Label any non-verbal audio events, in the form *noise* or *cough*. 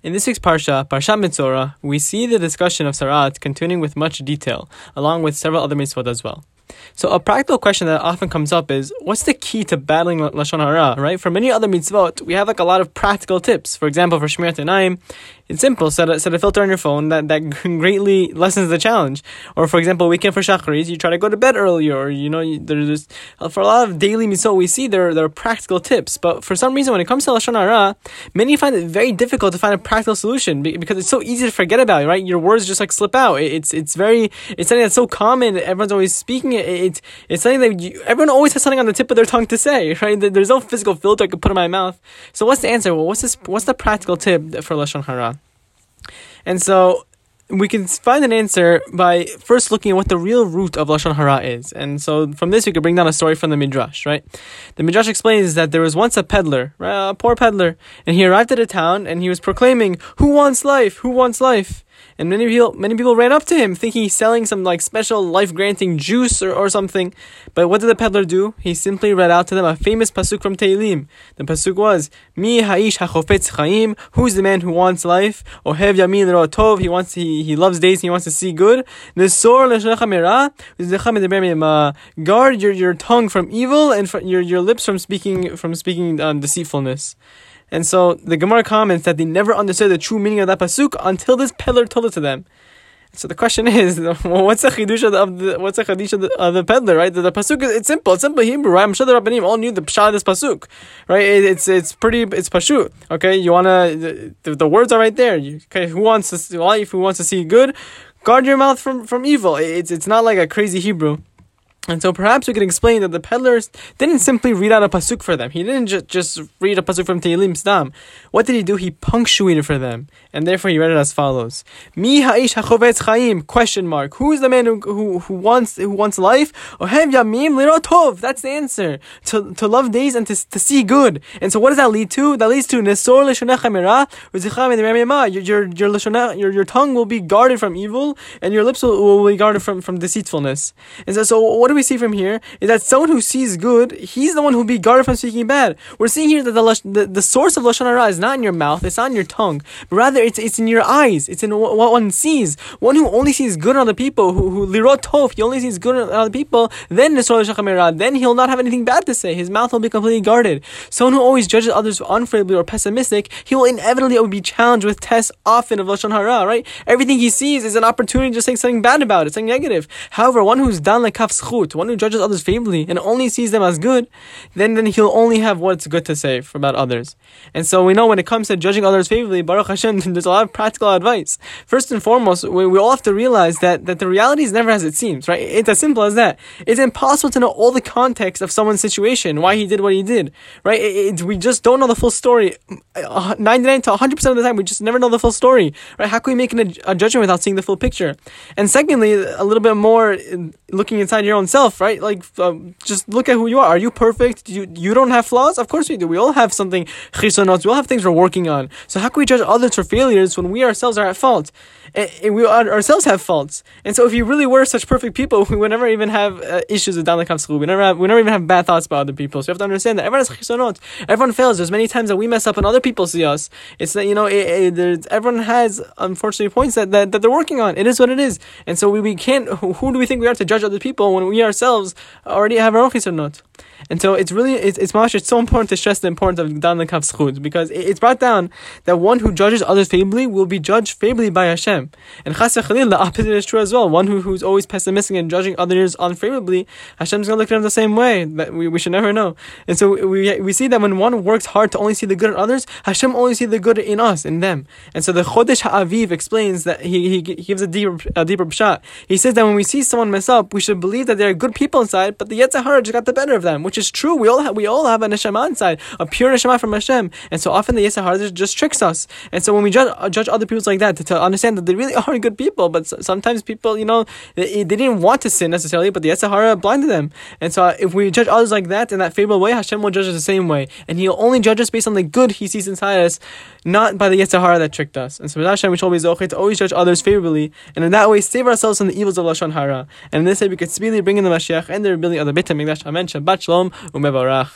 In this week's Parsha, Parsha Metzora, we see the discussion of tzara'at continuing with much detail, along with several other mitzvot as well. So a practical question that often comes up is, what's the key to battling lashon hara? Right? For many other mitzvot, we have like a lot of practical tips. For example, for shmirat einayim, it's simple. Set a, set a filter on your phone that, that *laughs* greatly lessens the challenge. Or for example, weekend for shacharis, you try to go to bed earlier. Or you know, there's uh, for a lot of daily mitzvot we see there there are practical tips. But for some reason, when it comes to lashon hara, many find it very difficult to find a practical solution because it's so easy to forget about. Right? Your words just like slip out. It's it's very it's something that's so common. Everyone's always speaking it. It's it's something that you, everyone always has something on the tip of their tongue to say. *laughs* Right? There's no physical filter I could put in my mouth. So what's the answer? Well, what's this? What's the practical tip for lashon hara? And so we can find an answer by first looking at what the real root of lashon hara is. And so from this we could bring down a story from the midrash, right? The midrash explains that there was once a peddler, right? a poor peddler, and he arrived at a town and he was proclaiming, "Who wants life? Who wants life?" And many people, many people ran up to him thinking he's selling some like special life granting juice or, or something. But what did the peddler do? He simply read out to them a famous pasuk from Tehillim. The pasuk was, Mi ha'ish hachofetz chaim, who's the man who wants life? Ohev yamin tov, he wants, he, he loves days, he wants to see good. Nesor guard your, your tongue from evil and your, your lips from speaking, from speaking um, deceitfulness. And so the Gemara comments that they never understood the true meaning of that pasuk until this peddler told it to them. So the question *laughs* is, what's the chidush of the what's the chidush of the, of the peddler, right? The, the pasuk is it's simple, it's simple Hebrew, right? I'm sure the rabbanim all knew the pshat of this pasuk, right? It, it's it's pretty it's pashut, okay? You wanna the, the words are right there. You, okay, who wants to life? Who wants to see good? Guard your mouth from from evil. It's it's not like a crazy Hebrew. And so perhaps we could explain that the peddlers didn't simply read out a pasuk for them. He didn't ju- just read a pasuk from Tehillim Stam. What did he do? He punctuated for them, and therefore he read it as follows: Mi ha'ish hachovetz chaim? Question mark. Who is the man who, who, who wants who wants life? Ohev yamim lirotov. That's the answer. To, to love days and to, to see good. And so what does that lead to? That leads to nesor lishonecha mira your your your, your your tongue will be guarded from evil, and your lips will, will be guarded from from deceitfulness. And so, so what do we we see from here is that someone who sees good, he's the one who'll be guarded from speaking bad. We're seeing here that the, the, the source of Lashon Hara is not in your mouth, it's not in your tongue, but rather it's, it's in your eyes, it's in what one sees. One who only sees good on other people, who, who tov, he only sees good on other people, then then he'll not have anything bad to say. His mouth will be completely guarded. Someone who always judges others unfavorably or pessimistic, he will inevitably be challenged with tests often of Lashon Hara, right? Everything he sees is an opportunity to say something bad about it, something negative. However, one who's dan lekaf zechut, one who judges others favorably and only sees them as good, then, then he'll only have what's good to say about others. And so we know when it comes to judging others favorably, Baruch Hashem, *laughs* there's a lot of practical advice. First and foremost, we, we all have to realize that, that the reality is never as it seems, right? It's as simple as that. It's impossible to know all the context of someone's situation, why he did what he did, right? It, it, we just don't know the full story. Uh, 99 to 100% of the time, we just never know the full story, right? How can we make an, a judgment without seeing the full picture? And secondly, a little bit more uh, looking inside your own right? Like, um, just look at who you are. Are you perfect? You you don't have flaws? Of course we do. We all have something chisonot. We all have things we're working on. So how can we judge others for failures when we ourselves are at fault? And, we ourselves have faults. And so if you really were such perfect people, *laughs* we would never even have uh, issues with down the. We never have, we never even have bad thoughts about other people. So you have to understand that everyone has chisonot. Everyone fails. There's many times that we mess up and other people see us. It's that you know it, it, everyone has unfortunately points that, that that they're working on. It is what it is. And so we, we can't. Who do we think we are to judge other people when we ourselves already have our office or chisonot? And so it's really it's it's it's so important to stress the importance of dan lekaf zechut because it's brought down that one who judges others favorably will be judged favorably by Hashem. And chas the opposite is true as well. One who, who's always pessimistic and judging others unfavorably, Hashem's gonna look at him the same way. That we, we should never know. And so we we see that when one works hard to only see the good in others, Hashem only sees the good in us, in them. And so the Chodesh Ha'aviv explains that he, he, gives a deeper a deeper shot. He says that when we see someone mess up, we should believe that there are good people inside, but the Yetzer Hara just got the better of them which is true. We all have, we all have a neshama inside, a pure neshama from Hashem, and so often the Yetzer just tricks us. And so when we judge, uh, judge other people like that, to, to, understand that they really are good people, but sometimes people, you know, they, they didn't want to sin necessarily, but the Yetzer blinded them. And so if we judge others like that in that favorable way, Hashem will judge us the same way, and He'll only judge us based on the good He sees inside us, not by the Yetzer that tricked us. And so with Hashem, we should always to always judge others favorably, and in that way save ourselves from the evils of lashon hara. And in this way, we could speedily bring in the Mashiach and the ability of the Beit Hamikdash. Amen. Shabbat shalom. Shalom und Mevarach.